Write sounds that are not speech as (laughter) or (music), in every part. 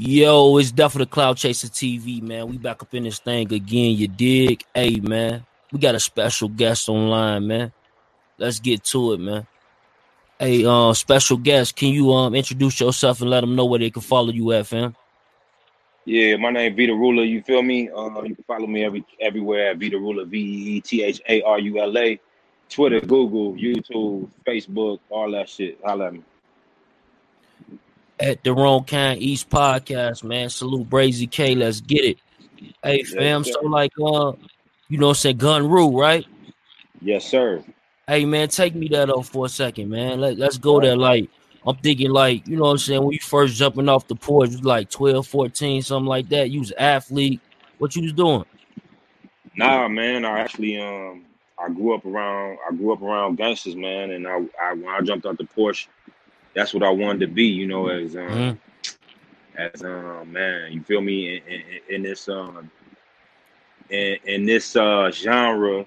Yo, it's definitely Cloud Chaser TV, man. We back up in this thing again. You dig? Hey, man. We got a special guest online, man. Let's get to it, man. Hey, uh, special guest, can you um introduce yourself and let them know where they can follow you at, fam? Yeah, my name Vee Tha Rula. You feel me? Uh, you can follow me every everywhere at Vee Tha Rula, V E T H A R U L A, Twitter, Google, YouTube, Facebook, all that shit. Holla at me. At the Wrong Kind East podcast, man. Salute Brazy K. Let's get it. Hey, fam. sir. so like, uh, you know, say Gun Rule, right? Yes, sir. Hey, man, take me that up for a second, man. Let, let's go there. Like, I'm thinking, like, you know what I'm saying? When you first jumping off the porch, you was like 12, 14, something like that. You was athlete. What you was doing? Nah, man. I actually um I grew up around I grew up around gangsters, man, and I, I when I jumped out the Porsche, that's what I wanted to be, you know, as um Mhm. as um man, you feel me in, in, in this um in, in this uh genre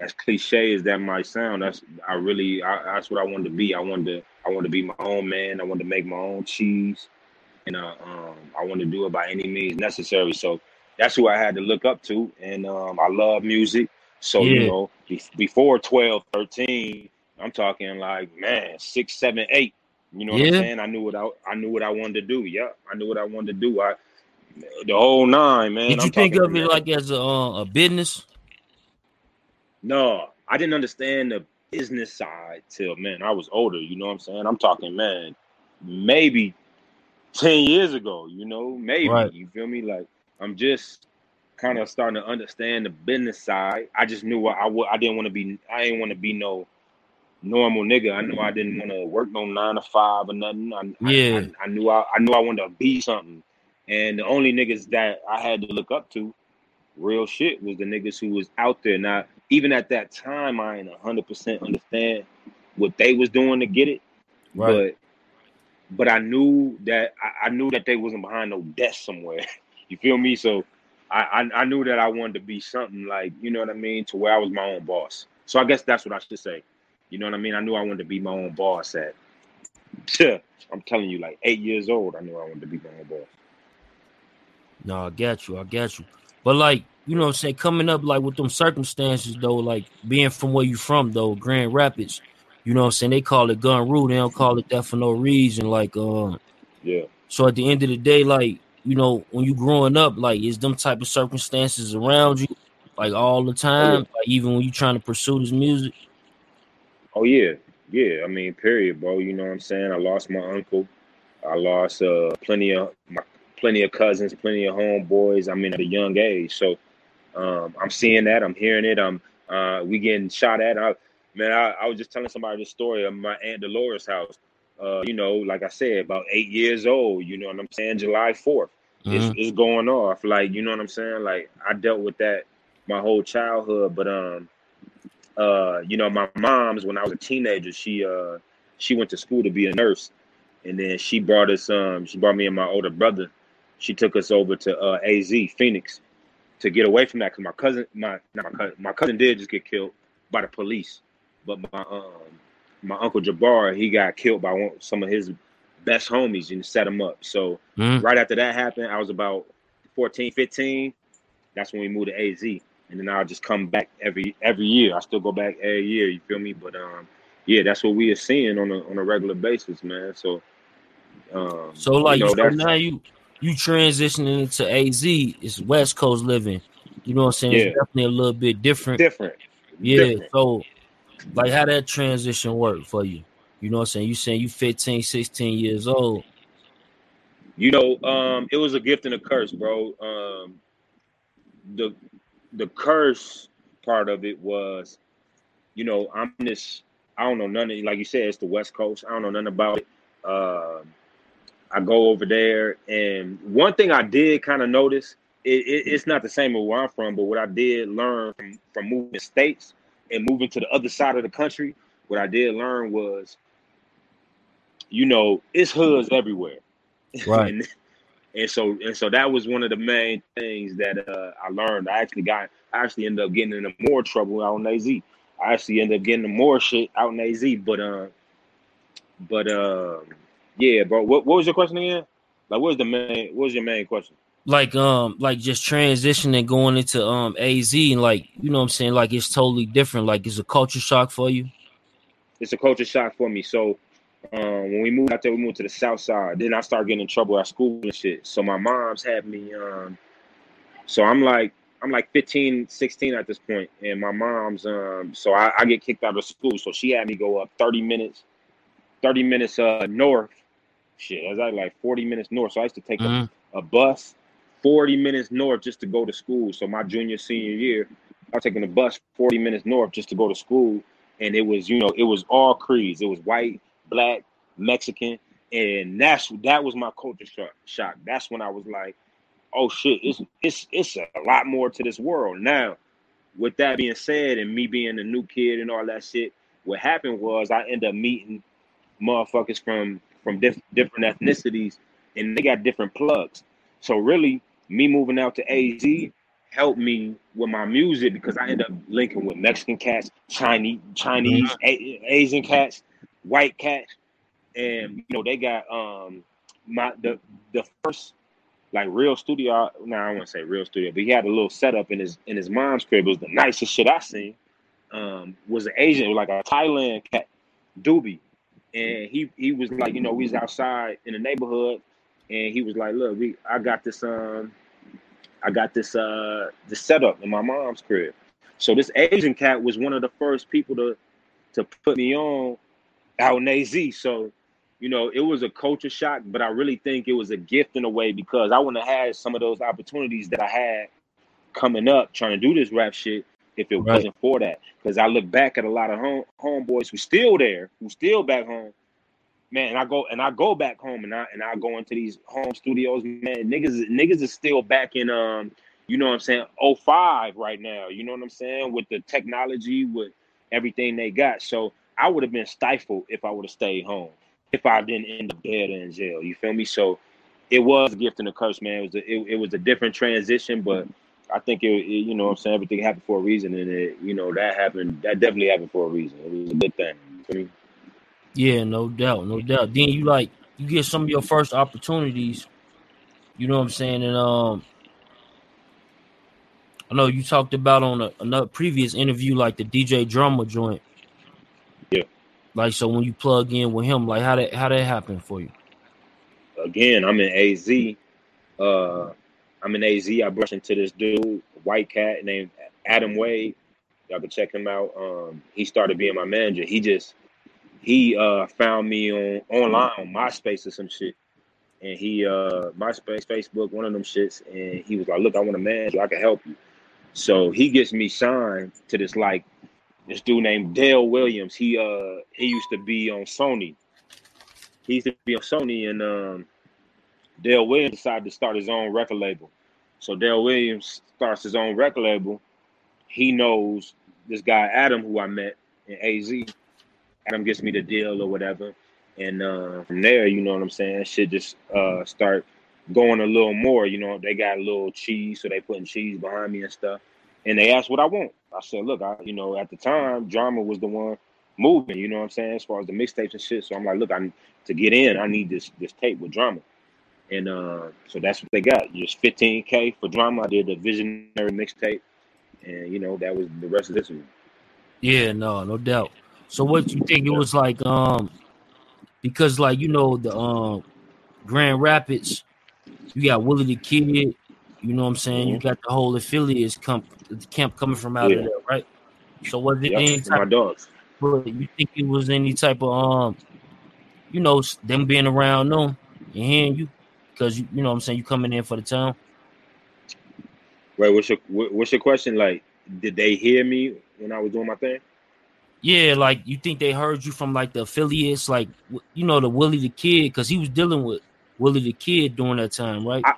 as cliche as that might sound, that's I really I, that's what I wanted to be. I wanted to I wanted to be my own man. I wanted to make my own cheese, and uh, um, I wanted to do it by any means necessary. So that's who I had to look up to, and um, I love music. So Yeah. you know, be- before 12, 13, I'm talking like man, six, seven, eight. You know what Yeah. I'm saying? I knew what I I knew what I wanted to do. Yeah, I knew what I wanted to do. I the whole nine, man. Did you I'm think of it like as a, uh, a business? No, I didn't understand the business side till man, I was older, you know what I'm saying? I'm talking, man, maybe 10 years ago, you know, maybe Right. you feel me? Like I'm just kind of starting to understand the business side. I just knew I, I would I didn't want to be I didn't want to be no normal nigga. I knew I didn't want to work no nine to five or nothing. I, I- Yeah. I, I knew I, I knew I wanted to be something. And the only niggas that I had to look up to, real shit, was the niggas who was out there. Now, even at that time, I ain't hundred percent understand what they was doing to get it. Right. But but I knew that I, I knew that they wasn't behind no desk somewhere. (laughs) you feel me? So I, I I knew that I wanted to be something like, you know what I mean, to where I was my own boss. So I guess that's what I should say. You know what I mean? I knew I wanted to be my own boss at I'm telling you, like eight years old, I knew I wanted to be my own boss. No, I got you. I got you. But like, you know what I'm saying, coming up like with them circumstances though, like being from where you from though, Grand Rapids, you know what I'm saying? They call it gun rule. They don't call it that for no reason. Like um Yeah. so at the end of the day, like, you know, when you growing up, like is them type of circumstances around you like all the time, like even when you trying to pursue this music. Oh yeah, yeah. I mean, period, bro. You know what I'm saying? I lost my uncle. I lost uh plenty of my plenty of cousins, plenty of homeboys. I mean, at a young age. So um, I'm seeing that. I'm hearing it. I'm uh, we getting shot at. I, man, I, I was just telling somebody the story of my aunt Dolores' house. Uh, you know, like I said, about eight years old. You know what I'm saying? July 4th. It's, Mhm. it's going off. Like, you know what I'm saying? Like, I dealt with that my whole childhood, but um, uh, you know, my mom's when I was a teenager, she uh she went to school to be a nurse, and then she brought us um she brought me and my older brother. She took us over to uh AZ Phoenix to get away from that because my cousin my not my cousin my cousin did just get killed by the police, but my um my uncle Jabbar he got killed by one, some of his best homies and set him up. So Mhm. right after that happened, I was about 14, 15. That's when we moved to AZ. And then I'll just come back every every year. I still go back every year, you feel me? But um yeah, that's what we are seeing on a on a regular basis, man. So um So like you know, so now you you transitioning into AZ, it's West Coast living. You know what I'm saying? Yeah. It's definitely a little bit different. different. Yeah. Different. So, like, how that transition work for you? You know what I'm saying? You saying you 15, 16 years old. You know, um, it was a gift and a curse, bro. Um, the the curse part of it was, you know, I'm this. I don't know none of like you said. It's the West Coast. I don't know nothing about it. Um I go over there, and one thing I did kind of notice, it, it, it's not the same as where I'm from, but what I did learn from from moving states and moving to the other side of the country, what I did learn was, you know, it's hoods everywhere. Right. (laughs) and, and so and so that was one of the main things that uh, I learned. I actually got I actually ended up getting into more trouble out in AZ. I actually ended up getting into more shit out in AZ. But uh, but uh, yeah, bro. What what was your question again? Like, what was the main? What was your main question? Like, um, like just transitioning going into um AZ and like, you know, what I'm saying, like it's totally different. Like, it's a culture shock for you. It's a culture shock for me. So, um, when we moved out there, we moved to the south side. Then I started getting in trouble at school and shit. So my mom's had me. Um, so I'm like, I'm like 15, 16 at this point, and my mom's. Um, so I, I get kicked out of school. So she had me go up 30 minutes, 30 minutes uh north. Shit, I was like like 40 minutes north. So I used to take Mhm. a, a bus 40 minutes north just to go to school. So my junior senior year, I was taking a bus 40 minutes north just to go to school, and it was you know it was all creeds. It was white, black, Mexican, and that's that was my culture shock. shock. That's when I was like, oh shit, it's it's it's a lot more to this world now. With that being said, and me being a new kid and all that shit, what happened was I ended up meeting motherfuckers from from diff- different ethnicities, and they got different plugs. So really, me moving out to AZ helped me with my music because I ended up linking with Mexican cats, Chinese, Chinese, mm-hmm. A- Asian cats, white cats, and you know they got um my the the first like real studio. No, I don't want to say real studio, but he had a little setup in his in his mom's crib. It was the nicest shit I seen. Um, was an Asian, like a Thailand cat, Doobie, and he he was like, you know, we was outside in the neighborhood, and he was like, look, we I got this um, I got this uh this setup in my mom's crib. So this Asian cat was one of the first people to to put me on out in AZ. So, you know, it was a culture shock, but I really think it was a gift in a way because I wouldn't have had some of those opportunities that I had coming up trying to do this rap shit if it Right. wasn't for that. Because I look back at a lot of home homeboys who still there, who still back home. Man, and I go and I go back home and I and I go into these home studios, man. Niggas niggas is still back in um, you know what I'm saying, 05 right now. You know what I'm saying? With the technology, with everything they got. So I would have been stifled if I would have stayed home. If I didn't end up dead in jail. You feel me? So it was a gift and a curse, man. It was a, it, it was a different transition, but I think it, it you know what I'm saying everything happened for a reason and it you know that happened that definitely happened for a reason. It was a good thing. You me? Yeah, no doubt, no doubt. Then you like you get some of your first opportunities. You know what I'm saying? And um, I know you talked about on a, another previous interview, like the DJ Drama joint. Like so, when you plug in with him, like how that how that happened for you? again, I'm in AZ. Uh, I'm in AZ. I brushed into this dude, white cat named Adam Wade. Y'all can check him out. Um, he started being my manager. He just he uh found me on online on MySpace or some shit. And he uh MySpace, Facebook, one of them shits, and he was like, Look, I want to manage you, I can help you. So he gets me signed to this like this dude named Dale Williams. He uh he used to be on Sony. He used to be on Sony and um Dale Williams decided to start his own record label. So Dale Williams starts his own record label. He knows this guy Adam, who I met in AZ. Adam gets me the deal or whatever, and uh, from there, you know what I'm saying. Shit just uh, start going a little more. You know, they got a little cheese, so they putting cheese behind me and stuff. And they asked what I want. I said, look, I, you know, at the time, drama was the one moving. You know what I'm saying, as far as the mixtapes and shit. So I'm like, look, I to get in, I need this this tape with drama. And uh, so that's what they got. Just 15k for drama. I did the visionary mixtape, and you know that was the rest of this one. Yeah, no, no doubt. So what you think it was like? Um, because like you know the um Grand Rapids, you got Willie the Kid. You know what I'm saying? You got the whole Aphilliates camp, the camp coming from out Yeah. of there, right? So was it Yep, any and my dogs. You think it was any type of um, you know, them being around them and hearing you? Because you, you know what I'm saying, you coming in for the town. Wait, what's your what's your question? Like, did they hear me when I was doing my thing? Yeah, like you think they heard you from like the Aphilliates, like you know the Willie the Kid, because he was dealing with Willie the Kid during that time, right? I-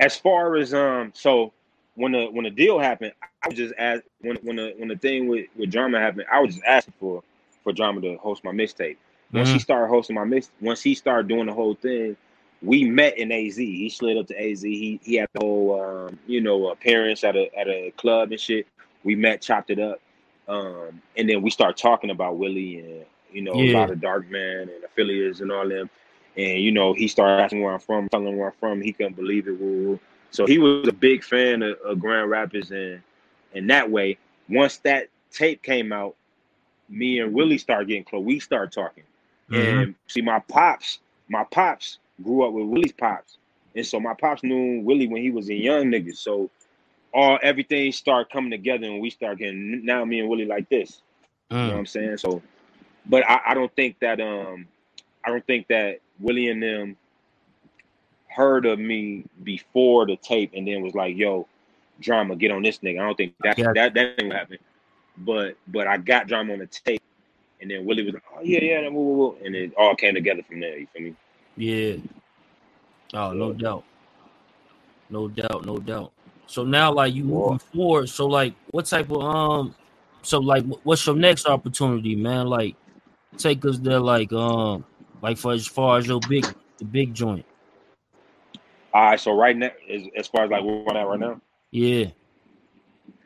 As far as um, so when the when the deal happened, I was just asked when when the when the thing with with drama happened, I was just asking for for drama to host my mixtape. Once he Mhm. started hosting my mix, once he started doing the whole thing, we met in AZ. He slid up to AZ. He he had the whole um, you know appearance at a at a club and shit. We met, chopped it up, um, and then we started talking about Willie and you know a Yeah. lot of Darkman and Aphilliates and all them. And you know, he started asking where I'm from, telling him where I'm from. He couldn't believe it. Woo-woo. So he was a big fan of, of Grand Rapids, and and that way, once that tape came out, me and Willie started getting close. We started talking, Mhm. and see, my pops, my pops grew up with Willie's pops, and so my pops knew Willie when he was a young nigga. So all everything started coming together, and we started getting now me and Willie like this. You know what Mm. I'm saying? So, but I, I don't think that um, I don't think that Willie and them heard of me before the tape, and then was like, "Yo, drama, get on this nigga." I don't think that Yeah. that that didn't happen. But but I got drama on the tape, and then Willie was like, "Oh yeah, yeah," woo, woo, woo," and it all came together from there. You feel me? Yeah. Oh, no doubt. No doubt, no doubt. So now like you moving forward, so like what type of um so like what's your next opportunity, man? Like take us there like um like for as far as your big the big joint. All right. So right now, as, as far as like where I'm at right now. Yeah.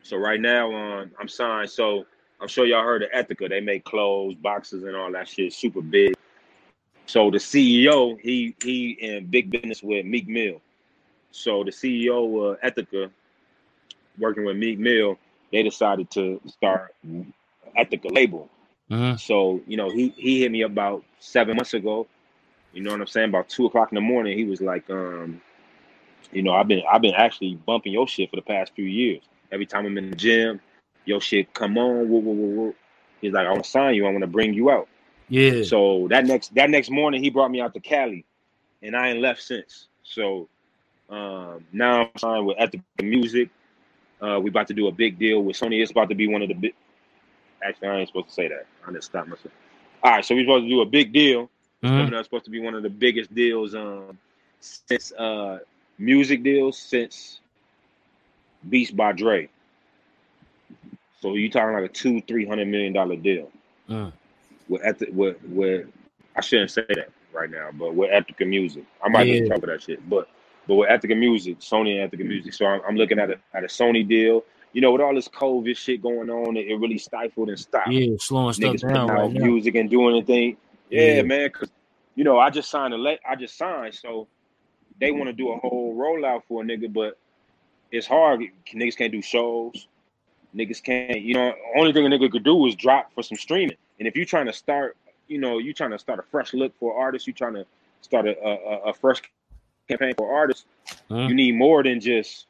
So right now, um, I'm signed. So I'm sure y'all heard of Ethika. They make clothes, boxes, and all that shit. Super big. So the CEO, he he in big business with Meek Mill. So the CEO of Ethika, working with Meek Mill, they decided to start Ethika label. Mhm. So you know, he he hit me about seven months ago. You know what I'm saying? About two o'clock in the morning, he was like, um, you know, I've been I've been actually bumping your shit for the past few years. Every time I'm in the gym, your shit come on. Woo, woo, woo, woo. He's like, I want to sign you. I want to bring you out. Yeah. So that next that next morning, he brought me out to Cali, and I ain't left since. So um, now I'm signed with Ethika Music. Uh, we about to do a big deal with Sony. It's about to be one of the big. Actually, I ain't supposed to say that. I just stopped myself. All right, so we're supposed to do a big deal. It's Mhm. coming up, supposed to be one of the biggest deals um, since uh, music deals since Beats by Dre. So you talking like a two, three hundred million dollar deal Mm. with with with I shouldn't say that right now, but with Ethika Music, I might Yeah. just about that shit. But but with Ethika Music, Sony and Ethika Music, so I'm, I'm looking at a at a Sony deal. You know, with all this COVID shit going on, it, it really stifled and stopped Yeah, slowing stuff down right music and doing anything. Yeah, Yeah. man, cause you know I just signed a let I just signed, so they want to do a whole rollout for a nigga, but it's hard. Niggas can't do shows. Niggas can't. You know, only thing a nigga could do is drop for some streaming. And if you're trying to start, you know, you're trying to start a fresh look for artists, you're trying to start a, a, a fresh campaign for artists, Mhm. you need more than just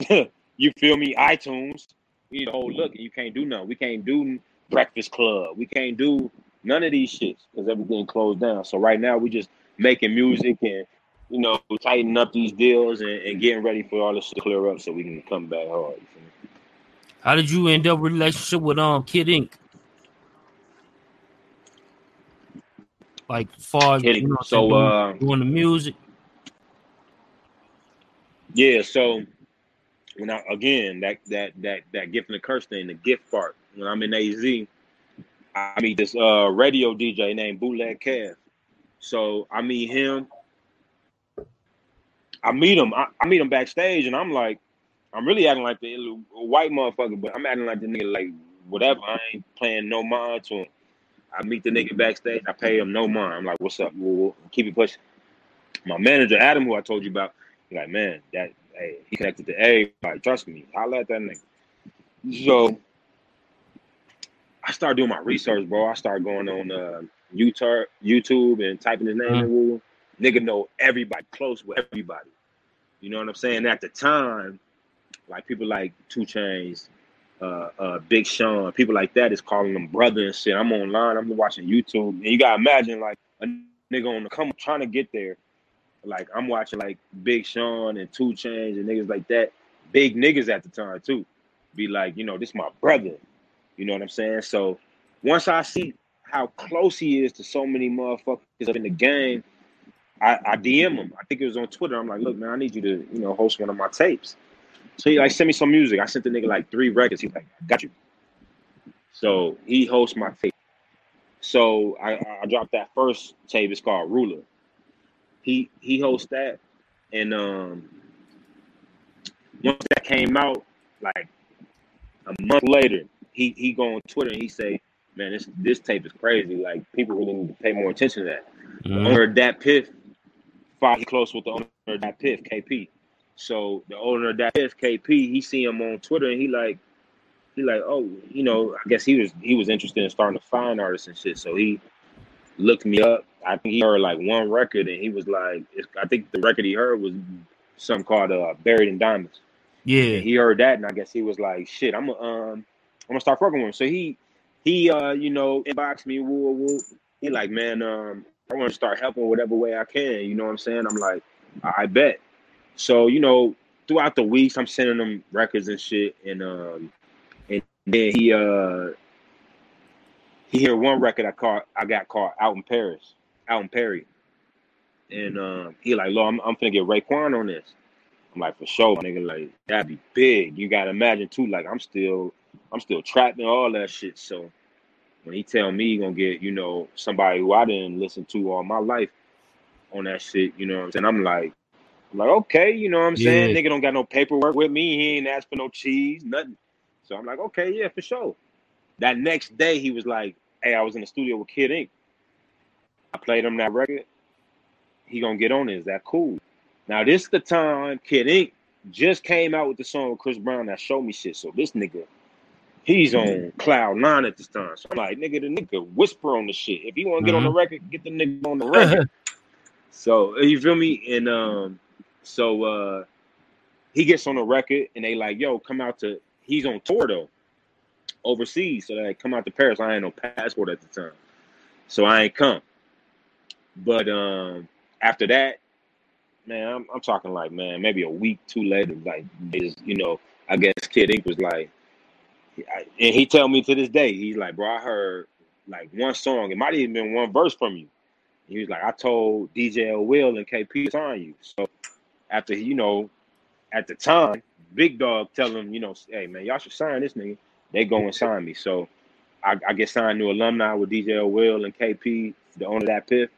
(laughs) you feel me, iTunes. You need a whole look, and you can't do nothing. We can't do Breakfast Club. We can't do none of these shits because everything closed down. So right now we just making music and you know tightening up these deals and, and getting ready for all this to clear up so we can come back hard. How did you end up relationship with um Kid Ink? Like far as you know, So, doing, uh, doing the music. Yeah, so when I again that that that that gift and the curse thing, the gift part. When I'm in AZ, I meet this uh radio DJ named Bootleg Kev. So I meet him. I meet him. I, I meet him backstage, and I'm like, I'm really acting like the white motherfucker, but I'm acting like the nigga like whatever. I ain't playing no mind to him. I meet the nigga backstage. I pay him no mind. I'm like, what's up? Woo. Keep it pushing. My manager Adam, who I told you about, he like, man, that hey, he connected to everybody. Trust me, holla at that nigga. So I started doing my research, bro. I started going on uh, YouTube, YouTube, and typing his name in. Nigga know everybody, close with everybody. You know what I'm saying? At the time, like people like 2 Chainz, uh, uh, Big Sean, people like that is calling them brother and shit. I'm online, I'm watching YouTube, and you gotta imagine like a nigga on the come trying to get there. Like I'm watching like Big Sean and 2 Chainz and niggas like that, big niggas at the time too. Be like, you know, this my brother. You know what I'm saying? So once I see how close he is to so many motherfuckers up in the game, I, I DM him. I think it was on Twitter. I'm like, look, man, I need you to, you know, host one of my tapes. So he like sent me some music. I sent the nigga like three records. He's like, got you. So he hosts my tape. So I, I dropped that first tape. It's called Ruler. He he hosts that, and um, once that came out, like a month later, he he go on Twitter and he say, man, this this tape is crazy. Like people really need to pay more attention to that. Mm-hmm. Owner of Piff, fought close with the owner of DatPiff, KP. So the owner of DatPiff, KP, he see him on Twitter and he like, he like, oh, you know, I guess he was he was interested in starting to find artists and shit. So he looked me up. I think he heard like one record and he was like, I think the record he heard was something called uh, Buried in Diamonds. Yeah, and he heard that, and I guess he was like, "Shit, I'm gonna um, I'm gonna start working with him." So he he uh, you know, inboxed me, woo woo. He like, man, um, I want to start helping whatever way I can. You know what I'm saying? I'm like, I bet. So you know, throughout the weeks, I'm sending him records and shit, and um, and then he uh, he hear one record I caught, I got caught out in Paris, out in Perry, and um, he like, Lord, I'm, I'm finna get Raekwon on this. I'm like, for sure, nigga, like that'd be big. You gotta imagine too, like I'm still, I'm still trapped in all that shit. So when he tell me he gonna get, you know, somebody who I didn't listen to all my life on that shit, you know what I'm saying? I'm like, I'm like, okay, you know what I'm saying? Nigga don't got no paperwork with me. He ain't asked for no cheese, nothing. So I'm like, okay, yeah, for sure. That next day he was like, Hey, I was in the studio with Kid Ink. I played him that record. He gonna get on it. Is that cool? Now this the time Kid Ink just came out with the song with Chris Brown that showed me shit. So this nigga He's on cloud nine at this time. So I'm like, nigga, the nigga whisper on the shit. If you want to get mm-hmm. on the mm-hmm. record, get the nigga on the record. (laughs) so you feel me? And um, so uh he gets on the record and they like, yo, come out to he's on tour though, overseas. So they come out to Paris. I ain't no passport at the time. So I ain't come. But um after that, man, I'm, I'm talking like, man, maybe a week too later, like, is you know, I guess Kid Ink was like, and he tell me to this day, he's like, bro, I heard like one song. It might even been one verse from you. He was like, I told DJ Will and KP sign you. So after you know, at the time, Big Dog tell him, you know, hey man, y'all should sign this nigga. They go and sign me. So I, I get signed to alumni with DJ Will and KP, the owner of DatPiff.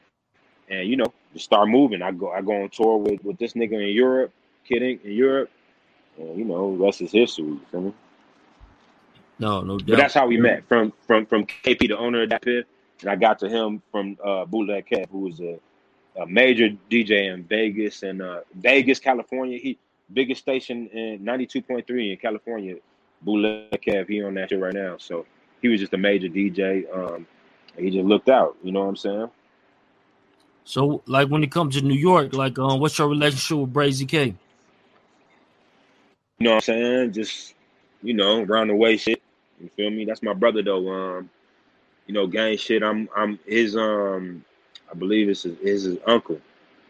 And you know, just start moving. I go I go on tour with, with this nigga in Europe, Kid Ink in Europe. And you know, rest is history. You feel me? No, no doubt. But that's how we met from from from KP, the owner of DatPiff, and I got to him from uh, Bootleg Kev, who was a, a major DJ in Vegas and uh, Vegas, California. He biggest station in ninety two point three in California. Bootleg Kev, he on that shit right now. So he was just a major DJ. Um, he just looked out. You know what I'm saying? So, like when it comes to New York, like, um, what's your relationship with Brazy K? You know what I'm saying? Just you know, around the way shit. You feel me? That's my brother though. Um, you know, gang shit. I'm I'm his um I believe it's his, his, his uncle,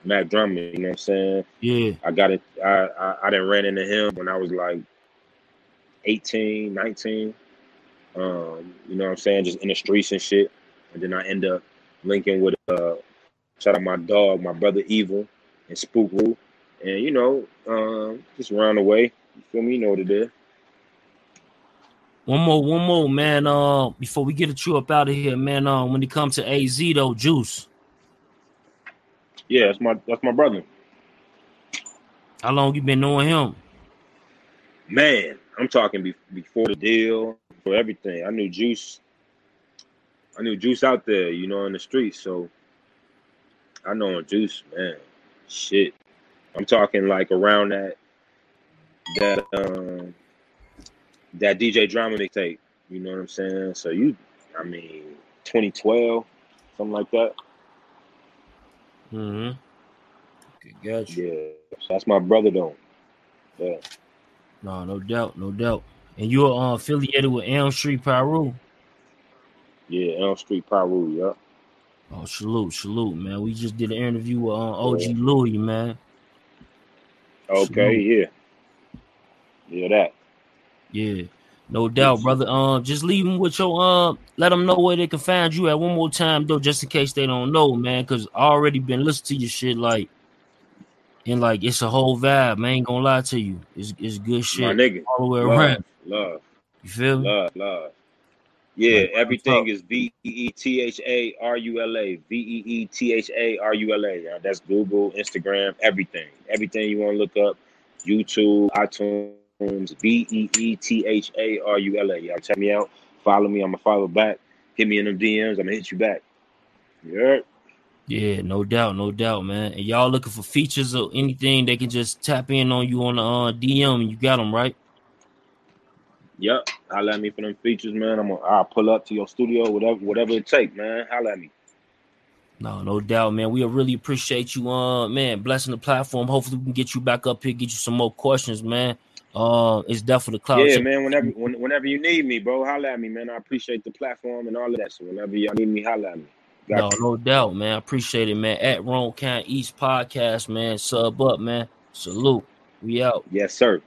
Mac Drummond, you know what I'm saying? Yeah. I got it I, I I didn't ran into him when I was like 18, 19. Um, you know what I'm saying? Just in the streets and shit. And then I end up linking with uh shout out my dog, my brother Evil and Spook Roo. And you know, um, just around the way. You feel me? You know what it is. One more, one more, man. Uh, before we get a true up out of here, man. Uh, when it comes to AZ though, Juice. Yeah, that's my that's my brother. How long you been knowing him? Man, I'm talking be- before the deal, for everything. I knew Juice. I knew Juice out there, you know, in the streets. So I know Juice, man. Shit, I'm talking like around that that um that DJ Drama mixtape. You know what I'm saying? So you, I mean, 2012, something like that. Mm-hmm. Okay, gotcha. Yeah, so that's my brother though. Yeah. No, no doubt, no doubt. And you're uh, affiliated with Elm Street Piru. Yeah, Elm Street Piru. Yeah. Oh, salute, salute, man. We just did an interview with uh, OG yeah. Louis, man. Okay, salute. yeah. Yeah, that. Yeah, no doubt, brother. Um, just leave them with your um. Let them know where they can find you at one more time, though, just in case they don't know, man. Because I already been listening to your shit, like, and like it's a whole vibe. I ain't gonna lie to you. It's it's good shit My nigga. all the way love, around. Love. You feel me? Love, love. Yeah, like, everything is V E E T H A R U L A. V E E T H A R U L A. That's Google, Instagram, everything. Everything you want to look up, YouTube, iTunes B E E T H A R U L A. Y'all check me out. Follow me. I'm going to follow back. hit me in them DMs. I'm gonna hit you back. Yeah. Yeah, no doubt, no doubt, man. And y'all looking for features or anything, they can just tap in on you on the uh, DM and you got them, right? Yep. Holla at me for them features, man. I'm gonna I'll pull up to your studio, whatever whatever it take, man. Holla at me. No, no doubt, man. We really appreciate you, uh, man, blessing the platform. Hopefully, we can get you back up here, get you some more questions, man. Uh, it's definitely the cloud. Yeah, man. Whenever, when, whenever you need me, bro, holla at me, man. I appreciate the platform and all of that. So whenever y'all need me, holla at me. Got no, you. no doubt, man. I appreciate it, man. At Rome County East Podcast, man. Sub up, man. Salute. We out. Yes, sir.